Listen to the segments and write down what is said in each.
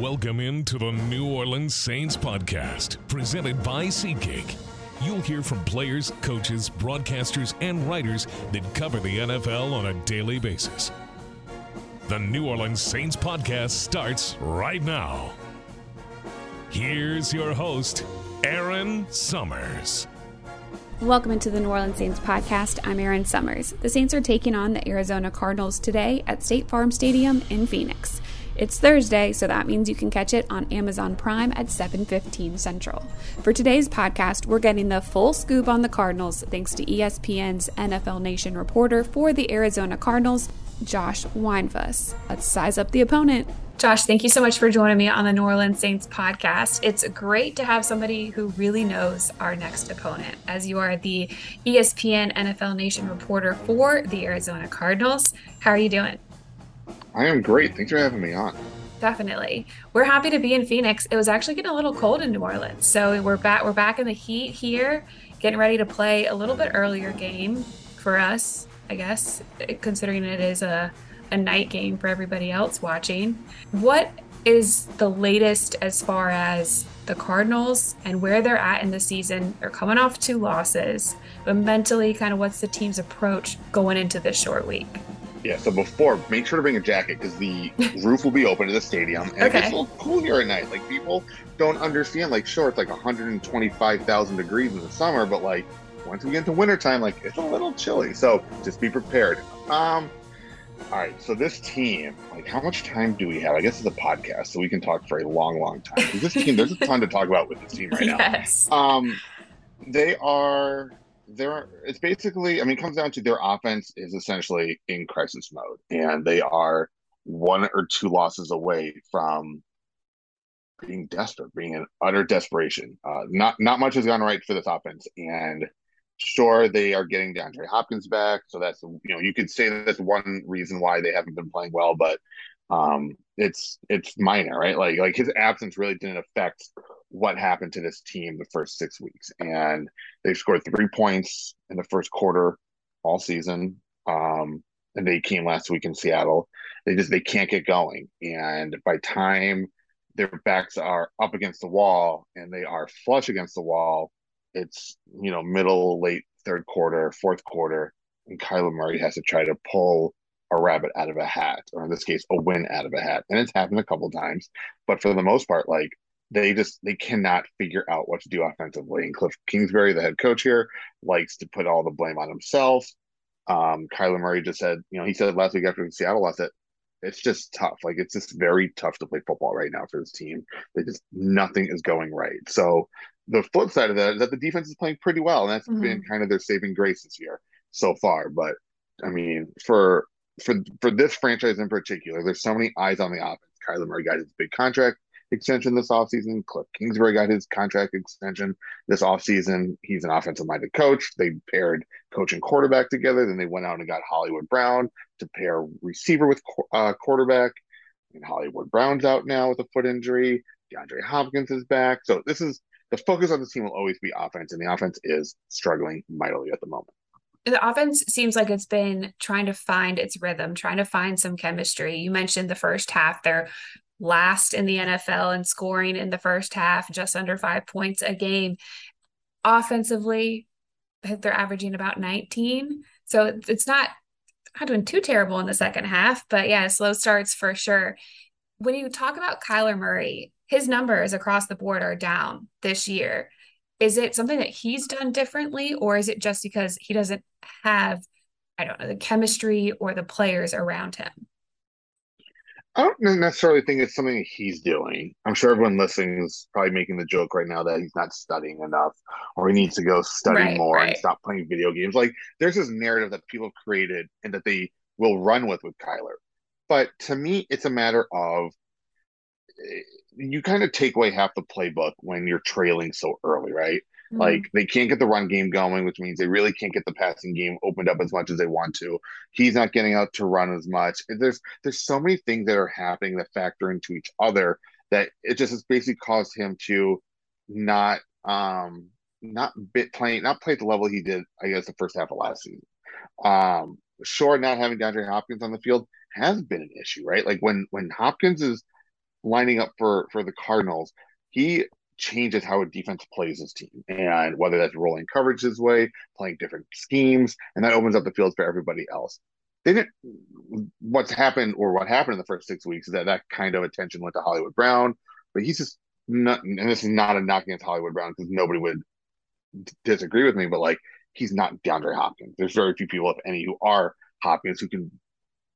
Welcome into the New Orleans Saints podcast, presented by SeatGeek. You'll hear from players, coaches, broadcasters, and writers that cover the NFL on a daily basis. The New Orleans Saints podcast starts right now. Here's your host, Aaron Summers. Welcome into the New Orleans Saints podcast. I'm Aaron Summers. The Saints are taking on the Arizona Cardinals today at State Farm Stadium in Phoenix. It's Thursday, so that means you can catch it on Amazon Prime at 7:15 Central. For today's podcast, we're getting the full scoop on the Cardinals thanks to ESPN's NFL Nation reporter for the Arizona Cardinals, Josh Weinfuss. Let's size up the opponent. Josh, thank you so much for joining me on the New Orleans Saints podcast. It's great to have somebody who really knows our next opponent, as you are the ESPN NFL Nation reporter for the Arizona Cardinals. How are you doing? I am great. Thanks for having me on. Definitely. We're happy to be in Phoenix. It was actually getting a little cold in New Orleans. So we're back we're back in the heat here, getting ready to play a little bit earlier game for us, I guess, considering it is a a night game for everybody else watching. What is the latest as far as the Cardinals and where they're at in the season? They're coming off two losses, but mentally, kind of what's the team's approach going into this short week? Yeah, so before, make sure to bring a jacket because the roof will be open to the stadium and Okay. it's a little cool here at night. Like people don't understand. Like, sure, it's like 125,000 degrees in the summer, but like once we get into wintertime, like it's a little chilly. So just be prepared. Um, all right. So this team, like, how much time do we have? I guess it's a podcast, so we can talk for a long, long time. This team, there's a ton to talk about with this team right now. yes. Um, they are. They're. It's basically. I mean, it comes down to their offense is essentially in crisis mode, and they are one or two losses away from being desperate, being in utter desperation. Uh, not not much has gone right for this offense, and sure they are getting DeAndre Hopkins back, so that's you know you could say that's one reason why they haven't been playing well, but um, it's it's minor, right? Like like his absence really didn't affect what happened to this team the first six weeks, and they scored three points in the first quarter all season. Um, and they came last week in Seattle. They just they can't get going, and by time their backs are up against the wall and they are flush against the wall, it's you know middle late third quarter, fourth quarter, and Kyler Murray has to try to pull a rabbit out of a hat, or in this case, a win out of a hat. And it's happened a couple times, but for the most part, like they just they cannot figure out what to do offensively. And Cliff Kingsbury, the head coach here, likes to put all the blame on himself. Um, Kyler Murray just said, you know, he said last week after the Seattle loss that it's just tough. Like it's just very tough to play football right now for this team. They just nothing is going right. So the flip side of that is that the defense is playing pretty well, and that's been kind of their saving grace this year so far. But I mean, for for for this franchise in particular, there's so many eyes on the offense. Kyler Murray got his big contract extension this offseason. Cliff Kingsbury got his contract extension this offseason. He's an offensive minded coach. They paired coach and quarterback together. Then they went out and got Hollywood Brown to pair receiver with uh, quarterback. And Hollywood Brown's out now with a foot injury. DeAndre Hopkins is back. So this is the focus on this team will always be offense, and the offense is struggling mightily at the moment. the offense seems like it's been trying to find its rhythm, trying to find some chemistry. You mentioned the first half, they're last in the NFL in scoring in the first half, just under five points a game. Offensively, I think they're averaging about 19. So it's- not not doing too terrible in the second half, but yeah, slow starts for sure. When you talk about Kyler Murray, his numbers across the board are down this year is it something that he's done differently or is it just because he doesn't have i don't know the chemistry or the players around him I don't necessarily think it's something he's doing. I'm sure everyone listening is probably making the joke right now that he's not studying enough or he needs to go study Right, more and stop playing video games. Like there's this narrative that people have created and that they will run with with Kyler. But to me, it's a matter of eh, you kind of take away half the playbook when you're trailing so early, right? Like they can't get the run game going, which means they really can't get the passing game opened up as much as they want to. He's not getting out to run as much. There's there's so many things that are happening that factor into each other that it just has basically caused him to not um not bit playing not play at the level he did, I guess, the first half of last season. Um sure not having DeAndre Hopkins on the field has been an issue, right? Like when when Hopkins is lining up for for the Cardinals, he changes how a defense plays his team, and whether that's rolling coverage his way, playing different schemes, and that opens up the field for everybody else. They didn't. What's happened, or what happened in the first six weeks, is that that kind of attention went to Hollywood Brown, but he's just not. And this is not a knock against Hollywood Brown because nobody would disagree with me, but like he's not DeAndre Hopkins. There's very few people, if any, who are Hopkins who can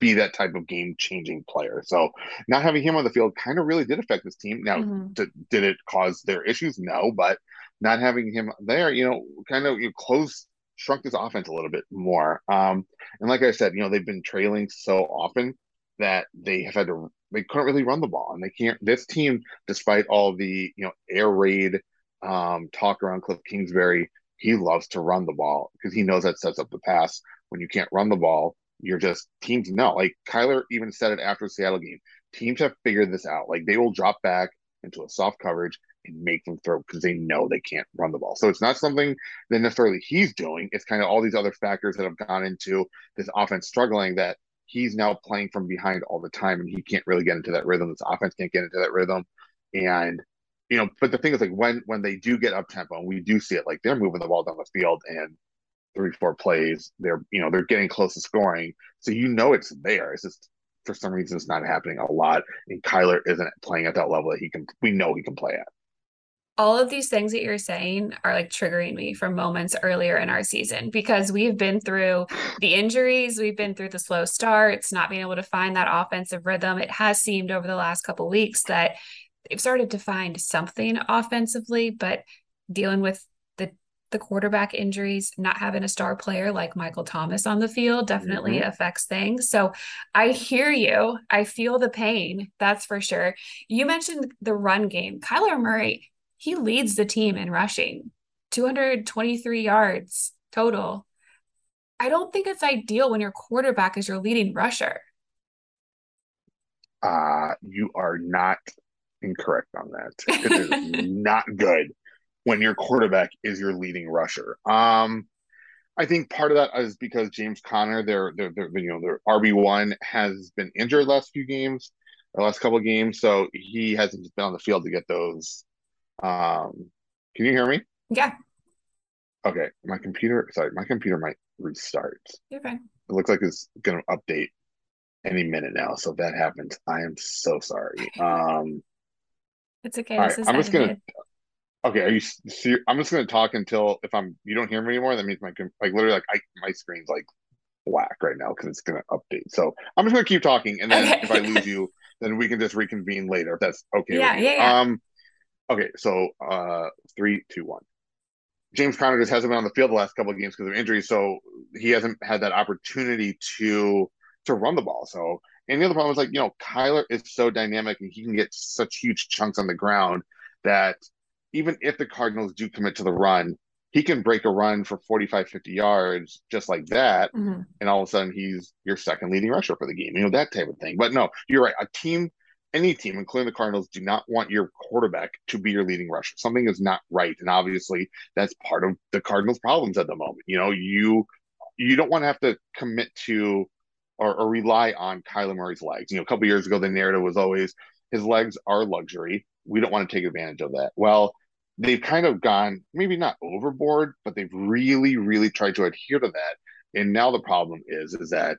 be that type of game changing player. So not having him on the field kind of really did affect this team. Now, mm-hmm. did, did it cause their issues? No, but not having him there, you know, kind of you know, close shrunk this offense a little bit more. Um, and like I said, you know, they've been trailing so often that they have had to they couldn't really run the ball, and they can't. This team, despite all the you know air raid um, talk around Cliff Kingsbury, he loves to run the ball because he knows that sets up the pass. When you can't run the ball, you're just teams know. Like Kyler even said it after the Seattle game. Teams have figured this out. Like they will drop back into a soft coverage and make them throw because they know they can't run the ball. So it's not something that necessarily he's doing. It's kind of all these other factors that have gone into this offense struggling that he's now playing from behind all the time and he can't really get into that rhythm. This offense can't get into that rhythm. And you know, but the thing is like when when they do get up tempo and we do see it, like they're moving the ball down the field and three, four plays, they're you know, they're getting close to scoring. So you know it's there. It's just for some reason it's not happening a lot. And Kyler isn't playing at that level that he can we know he can play at all of these things that you're saying are like triggering me from moments earlier in our season because we've been through the injuries, we've been through the slow starts, not being able to find that offensive rhythm. It has seemed over the last couple weeks that they've started to find something offensively, but dealing with the quarterback injuries, not having a star player like Michael Thomas on the field definitely mm-hmm. affects things. So I hear you. I feel the pain. That's for sure. You mentioned the run game. Kyler Murray, he leads the team in rushing, 223 yards total. I don't think it's ideal when your quarterback is your leading rusher. Uh, you are not incorrect on that. It is not good when your quarterback is your leading rusher. Um, I think part of that is because James Conner, their their, their you know their RB one has been injured last few games, the last couple of games, so he hasn't been on the field to get those. Um, can you hear me? Yeah. Okay, my computer. Sorry, my computer might restart. You're fine. It looks like it's going to update any minute now. So if that happens, I am so sorry. Um, it's okay. Right, I'm just gonna. Okay, are you? See, I'm just gonna talk until if I'm you don't hear me anymore. That means my like literally like I, my screen's like black right now because it's gonna update. So I'm just gonna keep talking, and then okay. if I lose you, then we can just reconvene later if that's okay. Yeah, yeah, yeah. Um, okay, so uh, three, two, one. James Conner just hasn't been on the field the last couple of games because of injuries, so he hasn't had that opportunity to to run the ball. So and the other problem is like, you know, Kyler is so dynamic and he can get such huge chunks on the ground that even if the Cardinals do commit to the run, he can break a run for 45, 50 yards just like that. Mm-hmm. And all of a sudden he's your second leading rusher for the game, you know, that type of thing. But no, you're right. A team, any team, including the Cardinals, do not want your quarterback to be your leading rusher. Something is not right. And obviously that's part of the Cardinals' problems at the moment. You know, you you don't want to have to commit to or, or rely on Kyler Murray's legs. You know, a couple years ago, the narrative was always his legs are luxury. We don't want to take advantage of that. Well, they've kind of gone maybe not overboard, but they've really, really tried to adhere to that. And now the problem is, is that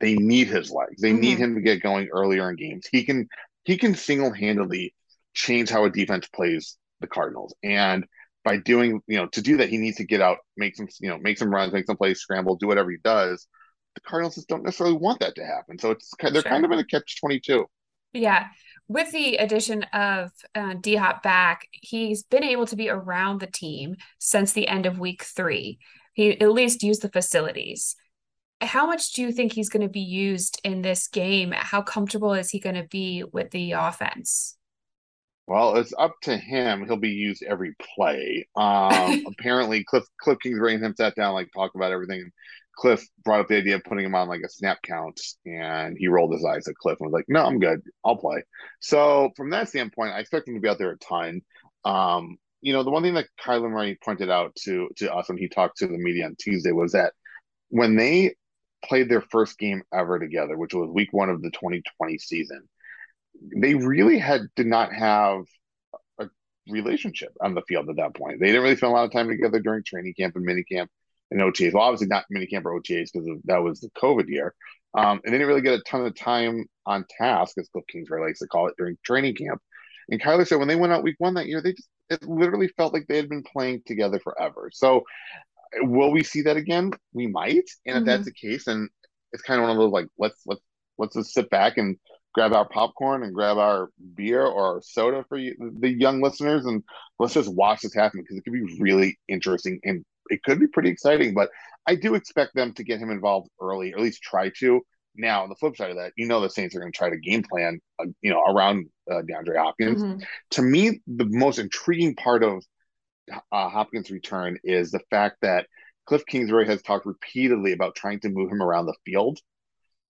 they need his legs. They mm-hmm. need him to get going earlier in games. He can he can single handedly change how a defense plays the Cardinals. And by doing, you know, to do that, he needs to get out, make some, you know, make some runs, make some plays, scramble, do whatever he does the Cardinals just don't necessarily want that to happen. So it's they're sure. kind of in a catch twenty two. Yeah. With the addition of uh, D Hop back, he's been able to be around the team since the end of week three. He at least used the facilities. How much do you think he's going to be used in this game? How comfortable is he going to be with the offense? Well, it's up to him. He'll be used every play. Um, apparently, Cliff Cliff Kingsbury and him sat down, like talk about everything. Cliff brought up the idea of putting him on like a snap count, and he rolled his eyes at Cliff and was like, "No, I'm good. I'll play." So from that standpoint, I expect him to be out there a ton. Um, you know, the one thing that Kyler Murray pointed out to to us when he talked to the media on Tuesday was that when they played their first game ever together, which was Week One of the 2020 season, they really had did not have a relationship on the field at that point. They didn't really spend a lot of time together during training camp and mini and OTAs. Well, obviously not mini camp or OTAs because that was the COVID year. Um, and they didn't really get a ton of time on task, as Cliff Kingsbury likes to call it, during training camp. And Kyler said when they went out week one that year, they just it literally felt like they had been playing together forever. So will we see that again? We might. And mm-hmm. if that's mm-hmm. the case, then it's kind of one of those like let's let's let's just sit back and grab our popcorn and grab our beer or our soda for you, the young listeners and let's just watch this happen because it could be really interesting and it could be pretty exciting. But I do expect them to get him involved early, or at least try to. Now, on the flip side of that, you know the Saints are going to try to game plan, uh, you know, around uh, DeAndre Hopkins. Mm-hmm. To me, the most intriguing part of uh, Hopkins' return is the fact that Cliff Kingsbury has talked repeatedly about trying to move him around the field.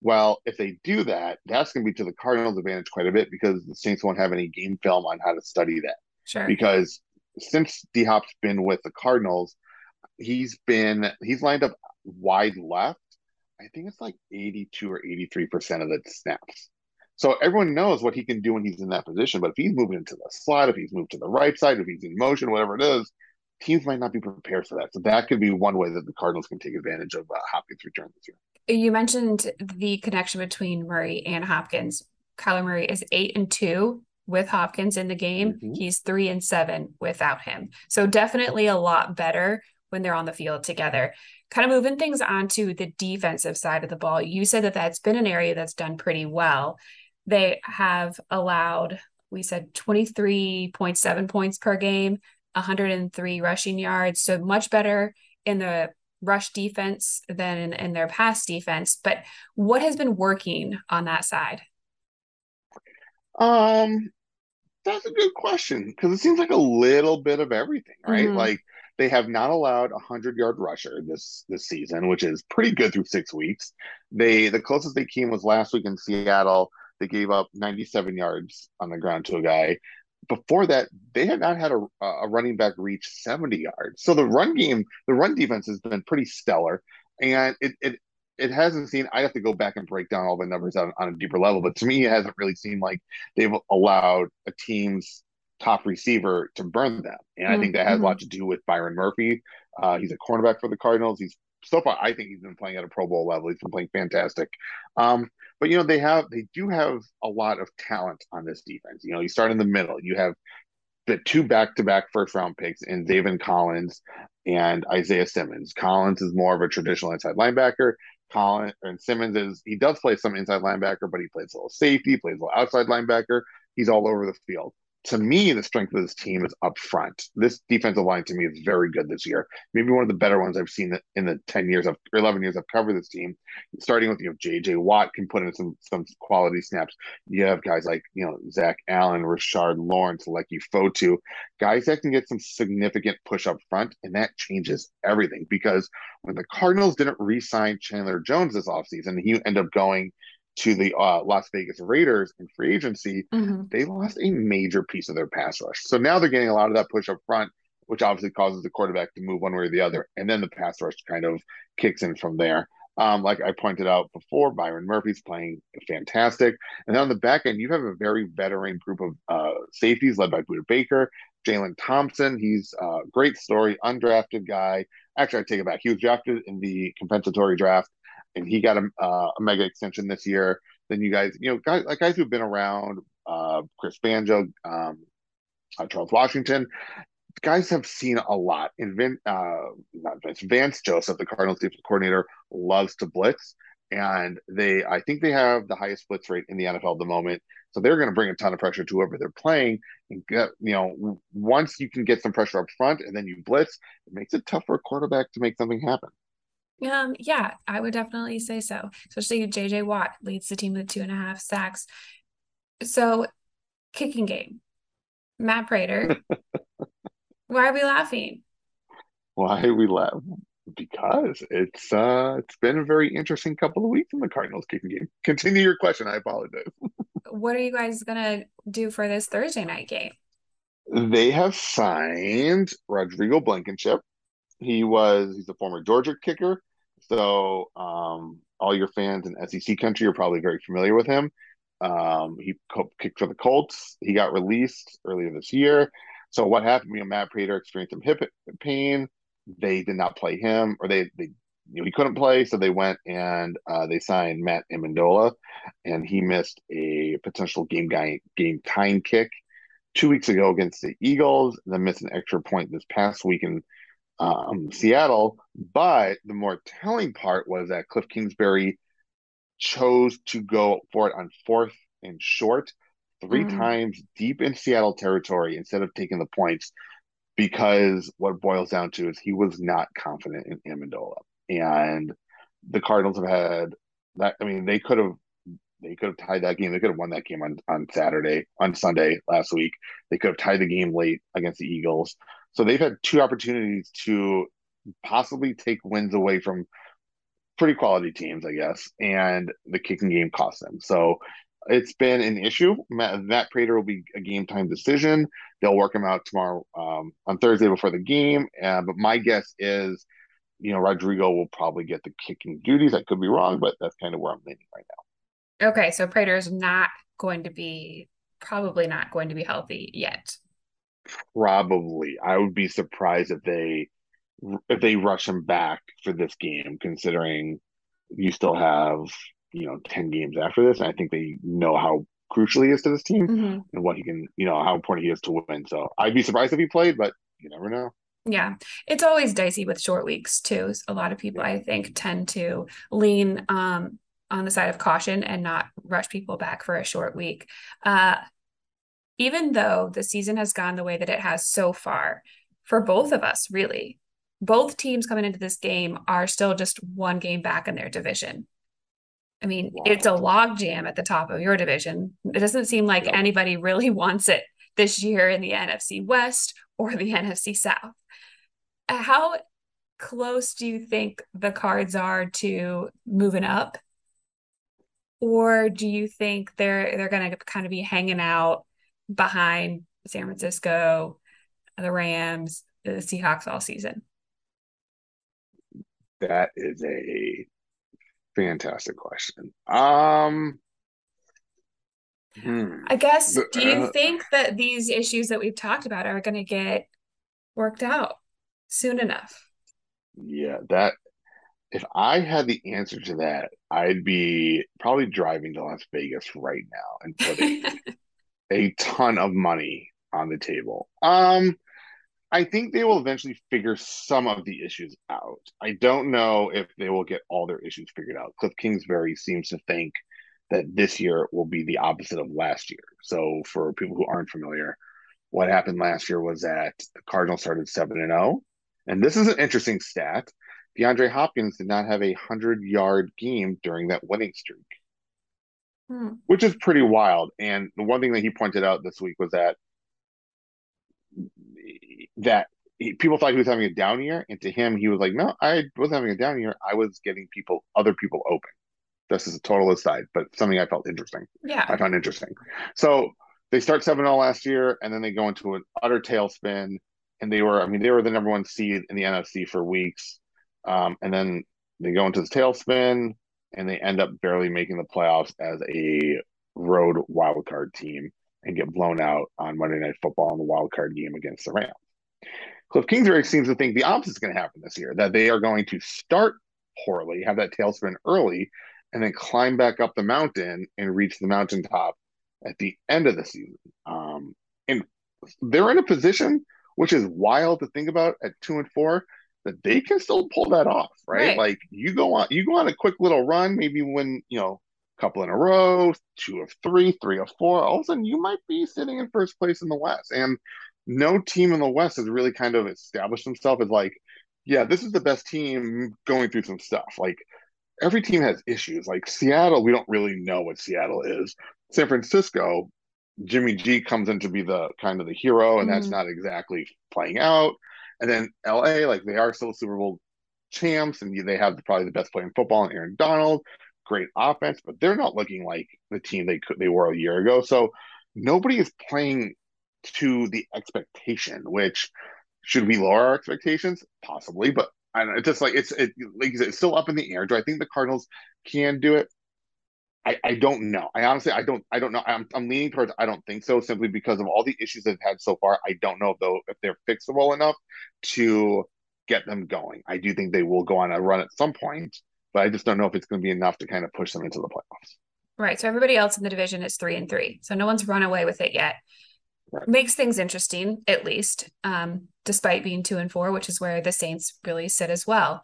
Well, if they do that, that's going to be to the Cardinals' advantage quite a bit because the Saints won't have any game film on how to study that. Sure. Because since D Hop's been with the Cardinals, he's been he's lined up wide left. I think it's like 82 or 83% of the snaps. So everyone knows what he can do when he's in that position. But if he's moving into the slot, if he's moved to the right side, if he's in motion, whatever it is, teams might not be prepared for that. So that could be one way that the Cardinals can take advantage of uh, Hopkins' return this year. You mentioned the connection between Murray and Hopkins. Kyler Murray is eight and two with Hopkins in the game. Mm-hmm. He's three and seven without him. So definitely a lot better when they're on the field together. Kind of moving things onto the defensive side of the ball. You said that that's been an area that's done pretty well. They have allowed, we said 23.7 points per game, 103 rushing yards. So much better in the rush defense than in, in their pass defense. But what has been working on that side? Um, that's a good question because it seems like a little bit of everything, right? Mm-hmm. Like they have not allowed a hundred yard rusher this this season, which is pretty good through six weeks. They the closest they came was last week in Seattle. They gave up 97 yards on the ground to a guy. Before that, they had not had a, a running back reach 70 yards. So the run game, the run defense has been pretty stellar, and it it it hasn't seen. I have to go back and break down all the numbers on, on a deeper level, but to me, it hasn't really seemed like they've allowed a team's top receiver to burn them. And mm-hmm. I think that has mm-hmm. a lot to do with Byron Murphy. Uh, he's a cornerback for the Cardinals. He's so far, I think he's been playing at a Pro Bowl level. He's been playing fantastic. Um, but you know, they have they do have a lot of talent on this defense. You know, you start in the middle. You have the two back-to-back first-round picks in Zaven Collins and Isaiah Simmons. Collins is more of a traditional inside linebacker. Collins and Simmons is he does play some inside linebacker, but he plays a little safety, plays a little outside linebacker. He's all over the field to me, the strength of this team is up front. This defensive line to me is very good this year. Maybe one of the better ones I've seen in the 10 years of 11 years I've covered this team. Starting with, you know, JJ Watt can put in some some quality snaps. You have guys like, you know, Zach Allen, Rashard Lawrence, Leki Fotu, guys that can get some significant push up front, and that changes everything because when the Cardinals didn't re-sign Chandler Jones this offseason, he ended up going to the uh, Las Vegas Raiders in free agency, mm-hmm. they lost a major piece of their pass rush. So now they're getting a lot of that push up front, which obviously causes the quarterback to move one way or the other. And then the pass rush kind of kicks in from there. Um, like I pointed out before, Byron Murphy's playing fantastic. And then on the back end, you have a very veteran group of uh, safeties led by Budda Baker, Jalen Thompson. He's a great story, undrafted guy. Actually, I take it back. He was drafted in the compensatory draft and he got a, uh, a mega extension this year. Then you guys, you know, guys like guys who've been around, uh, Chris Banjo, um, uh, Charles Washington, guys have seen a lot. And Vin, uh, Vince, Vance Joseph, the Cardinals defensive coordinator, loves to blitz, and they, I think they have the highest blitz rate in the NFL at the moment. So they're going to bring a ton of pressure to whoever they're playing. And get, you know, once you can get some pressure up front and then you blitz, it makes it tough for a quarterback to make something happen. Um, yeah, I would definitely say so. Especially JJ Watt leads the team with two and a half sacks. So, kicking game. Matt Prater. why are we laughing? Why are we laughing? Because it's uh it's been a very interesting couple of weeks in the Cardinals kicking game. Continue your question. I apologize. what are you guys gonna do for this Thursday night game? They have signed Rodrigo Blankenship. He was he's a former Georgia kicker. So um, all your fans in SEC country are probably very familiar with him. Um, he kicked for the Colts. He got released earlier this year. So what happened? You know, Matt Prater experienced some hip pain. They did not play him, or they they you know he couldn't play, so they went and uh, they signed Matt Amendola, and he missed a potential game guy game time kick two weeks ago against the Eagles, and then missed an extra point this past week in um, Seattle. But the more telling part was that Cliff Kingsbury chose to go for it on fourth and short three mm. times deep in Seattle territory instead of taking the points because what boils down to is he was not confident in Amendola. And the Cardinals have had that. I mean, they could have they could have tied that game. They could have won that game on, on Saturday, on Sunday last week. They could have tied the game late against the Eagles. So they've had two opportunities to possibly take wins away from pretty quality teams, I guess, and the kicking game cost them. So it's been an issue. Matt, Prater will be a game time decision. They'll work him out tomorrow um, on Thursday before the game. Uh, but my guess is, you know, Rodrigo will probably get the kicking duties. I could be wrong, but that's kind of where I'm leaning right now. Okay, so Prater is not going to be probably not going to be healthy yet. Probably, I would be surprised if they if they rush him back for this game, considering you still have you know 10 games after this and i think they know how crucial he is to this team mm-hmm. and what he can you know how important he is to win. So i'd be surprised if he played but you never know. Yeah. It's always dicey with short weeks too. A lot of people i think tend to lean um, on the side of caution and not rush people back for a short week. Uh, even though the season has gone the way that it has so far for both of us really both teams coming into this game are still just one game back in their division I mean, wow. it's a logjam at the top of your division. It doesn't seem like anybody really wants it this year in the NFC West or the NFC South. How close do you think the cards are to moving up? Or do you think they're they're going to kind of be hanging out behind San Francisco, the Rams, the Seahawks all season? That is a fantastic question. Um, hmm. I guess, do you uh, think that these issues that we've talked about are going to get worked out soon enough? Yeah, that if I had the answer to that, I'd be probably driving to Las Vegas right now and putting a ton of money on the table. Um, I think they will eventually figure some of the issues out. I don't know if they will get all their issues figured out. Cliff Kingsbury seems to think that this year will be the opposite of last year. So, for people who aren't familiar, what happened last year was that the Cardinals started 7 and 0. And this is an interesting stat. DeAndre Hopkins did not have a 100 yard game during that winning streak, hmm. which is pretty wild. And the one thing that he pointed out this week was that that he, people thought he was having a down year, and to him, he was like, "No, I wasn't having a down year. I was getting people, other people, open." This is a total aside, but something I felt interesting. Yeah, I found interesting. So they start seven zero last year, and then they go into an utter tailspin. And they were, I mean, they were the number one seed in the NFC for weeks, um, and then they go into this tailspin, and they end up barely making the playoffs as a road wild card team and get blown out on Monday Night Football in the wild card game against the Rams. Cliff Kingsbury seems to think the opposite is going to happen this year, that they are going to start poorly, have that tailspin early, and then climb back up the mountain and reach the mountaintop at the end of the season. Um, and they're in a position which is wild to think about at two and four that they can still pull that off, right? right? Like you go on, you go on a quick little run, maybe win, you know, a couple in a row, two of three, three of four. All of a sudden, you might be sitting in first place in the West, and no team in the West has really kind of established themselves as like, yeah, this is the best team going through some stuff. Like every team has issues. Like Seattle, we don't really know what Seattle is. San Francisco, Jimmy G comes in to be the kind of the hero, and mm-hmm. that's not exactly playing out. And then LA, like they are still Super Bowl champs, and they have probably the best player in football, in Aaron Donald, great offense, but they're not looking like the team they could they were a year ago. So nobody is playing to the expectation, which should we lower our expectations? Possibly, but I don't. It's just like it's it, like it's still up in the air. Do I think the Cardinals can do it? I, I don't know. I honestly I don't I don't know. I'm I'm leaning towards I don't think so simply because of all the issues they've had so far. I don't know though if they're fixable enough to get them going. I do think they will go on a run at some point, but I just don't know if it's going to be enough to kind of push them into the playoffs. Right. So everybody else in the division is three and three. So no one's run away with it yet. Right. Makes things interesting, at least, um, despite being two and four, which is where the Saints really sit as well.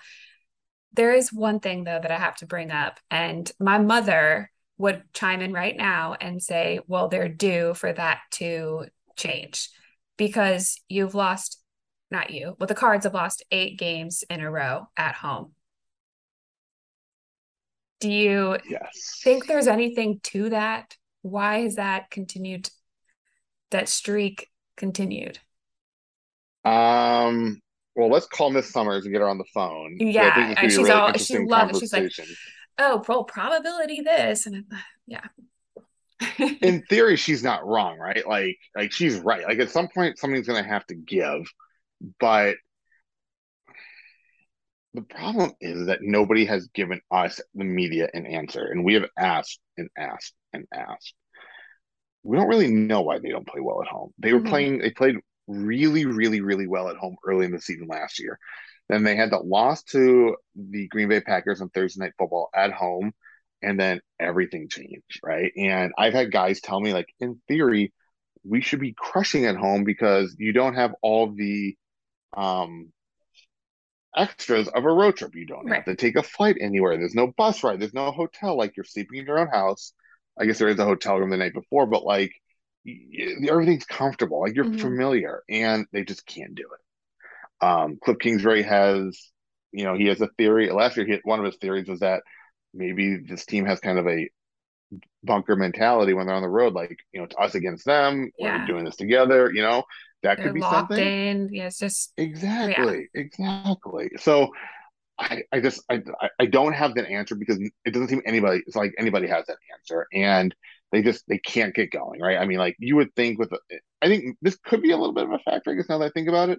There is one thing though that I have to bring up, and my mother would chime in right now and say, well, they're due for that to change because you've lost, not you, but the cards have lost eight games in a row at home. Do you yes. think there's anything to that? Why has that continued? That streak continued? Um, well, let's call Miss Summers and get her on the phone. Yeah, and she's all she loves. She's like, oh, pro probability this, and yeah. in theory, she's not wrong, right? Like, like she's right. Like at some point, something's going to have to give, but the problem is that nobody has given us the media an answer, and we have asked and asked and asked. We don't really know why they don't play well at home. They were mm-hmm. playing. They played really, really, really well at home early in the season last year. Then they had that loss to the Green Bay Packers on Thursday Night Football at home, and then everything changed, right? And I've had guys tell me, like, in theory, we should be crushing at home because you don't have all the um, extras of a road trip. You don't right. have to take a flight anywhere. There's no bus ride. There's no hotel. Like you're sleeping in your own house. I guess there is a hotel room the night before, but like everything's comfortable. Like you're mm-hmm. familiar, and they just can't do it. Um, Cliff Kingsbury has, you know, he has a theory. Last year, he had, one of his theories was that maybe this team has kind of a bunker mentality when they're on the road, like you know, it's us against them. Yeah. We're doing this together. You know, that they're could be something. In. Yeah, it's just exactly, yeah. exactly. So. I, I just I, I don't have that answer because it doesn't seem anybody it's like anybody has that answer and they just they can't get going right I mean like you would think with I think this could be a little bit of a factor I guess now that I think about it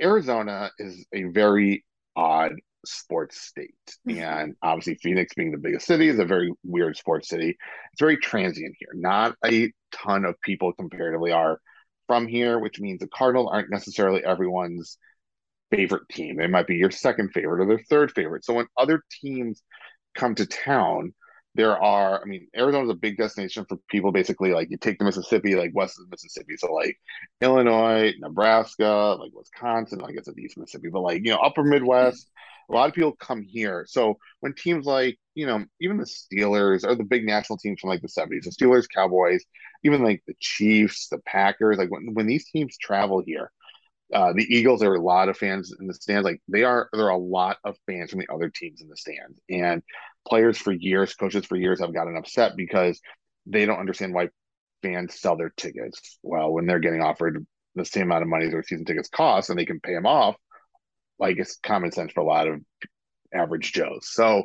Arizona is a very odd sports state. Mm-hmm. And obviously, Phoenix being the biggest city is a very weird sports city. It's very transient here. Not a ton of people comparatively are from here, which means the Cardinals aren't necessarily everyone's favorite team. They might be your second favorite or their third favorite. So when other teams come to town, there are, I mean, Arizona's a big destination for people basically like you take the Mississippi, like west of Mississippi. So like Illinois, Nebraska, like Wisconsin, I guess it's East Mississippi, but like, you know, upper Midwest, a lot of people come here. So when teams like, you know, even the Steelers or the big national teams from like the 70s, the Steelers, Cowboys, even like the Chiefs, the Packers, like when, when these teams travel here, uh, the Eagles, there are a lot of fans in the stands. Like they are, there are a lot of fans from the other teams in the stands, and players for years, coaches for years have gotten upset because they don't understand why fans sell their tickets. Well, when they're getting offered the same amount of money as their season tickets cost, and they can pay them off, like it's common sense for a lot of average Joes. So,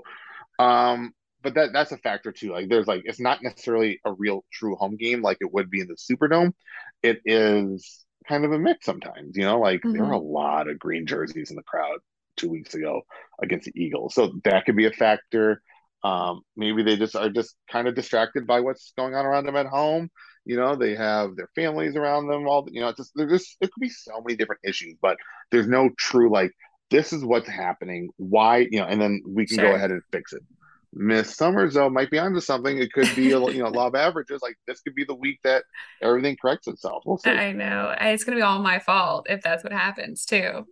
um, but that that's a factor too. Like there's like it's not necessarily a real true home game like it would be in the Superdome. It is kind of a mix sometimes, you know, like mm-hmm. there were a lot of green jerseys in the crowd two weeks ago against the Eagles. So that could be a factor. Um, maybe they just are just kind of distracted by what's going on around them at home. You know, they have their families around them. All you know, it's just there's just it could be so many different issues, but there's no true like this is what's happening. Why you know, and then we can sure. go ahead and fix it. Miss Summers though might be onto something. It could be a you know law of averages. Like this could be the week that everything corrects itself. We'll see. I know it's gonna be all my fault if that's what happens too.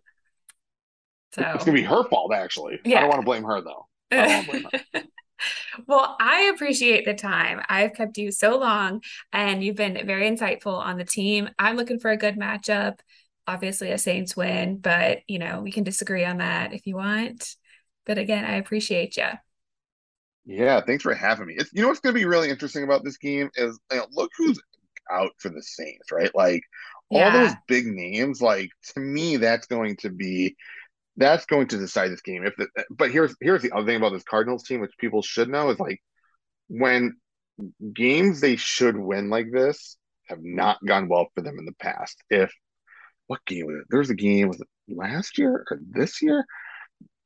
So it's gonna be her fault actually. Yeah. I don't want to blame her though. Oh I well, I appreciate the time. I've kept you so long and you've been very insightful on the team. I'm looking for a good matchup. Obviously, a Saints win, but you know, we can disagree on that if you want. But again, I appreciate you. Yeah, thanks for having me. It's, you know what's going to be really interesting about this game is you know, look who's out for the Saints, right? Like yeah. all those big names. Like to me, that's going to be that's going to decide this game. If the, but here's here's the other thing about this Cardinals team, which people should know, is like when games they should win like this have not gone well for them in the past. If what game was it? There was a game was it last year or this year?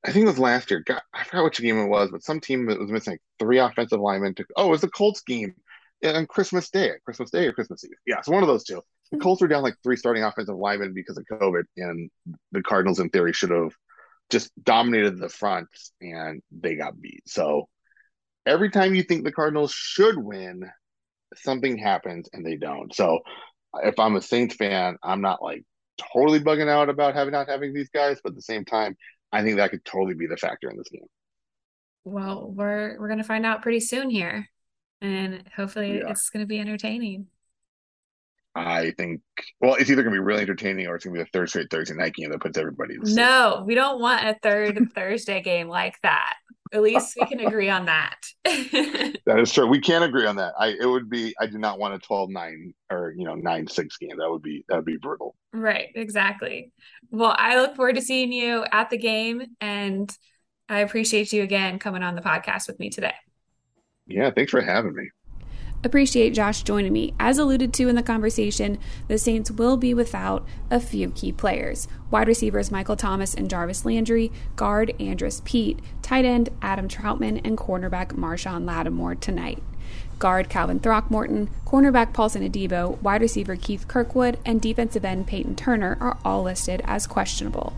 I think it was last year. God, I forgot which game it was, but some team that was missing like three offensive linemen. To, oh, it was the Colts game on Christmas Day, Christmas Day or Christmas Eve. Yeah, so one of those two. The Colts were down like three starting offensive linemen because of COVID, and the Cardinals, in theory, should have just dominated the front, and they got beat. So every time you think the Cardinals should win, something happens and they don't. So if I'm a Saints fan, I'm not like totally bugging out about having not having these guys, but at the same time, I think that could totally be the factor in this game. Well, we're we're gonna find out pretty soon here, and hopefully yeah. it's gonna be entertaining. I think well, it's either gonna be really entertaining or it's gonna be the third straight Thursday night game that puts everybody. no, we don't want a third Thursday game like that. At least we can agree on that. that is true. We can agree on that. I it would be I do not want a 12-9 or you know 9-6 game. That would be that would be brutal. Right, exactly. Well, I look forward to seeing you at the game and I appreciate you again coming on the podcast with me today. Yeah, thanks for having me. Appreciate Josh joining me. As alluded to in the conversation, the Saints will be without a few key players wide receivers Michael Thomas and Jarvis Landry, guard Andrus Peat, tight end Adam Trautman, and cornerback Marshon Lattimore tonight. Guard Calvin Throckmorton, cornerback Paulson Adebo, wide receiver Keith Kirkwood, and defensive end Peyton Turner are all listed as questionable.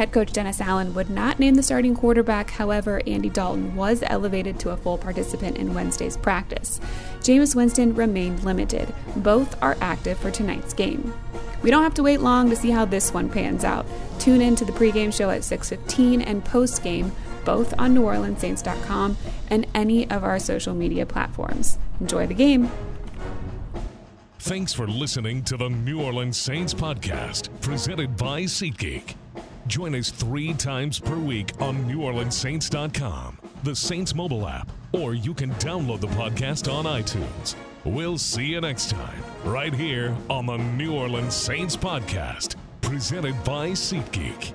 Head coach Dennis Allen would not name the starting quarterback, however, Andy Dalton was elevated to a full participant in Wednesday's practice. Jameis Winston remained limited. Both are active for tonight's game. We don't have to wait long to see how this one pans out. Tune in to the pregame show at 6:15 and postgame both on neworleanssaints.com and any of our social media platforms. Enjoy the game. Thanks for listening to the New Orleans Saints podcast, presented by SeatGeek. Join us three times per week on NewOrleansSaints.com, the Saints mobile app, or you can download the podcast on iTunes. We'll see you next time, right here on the New Orleans Saints podcast, presented by SeatGeek.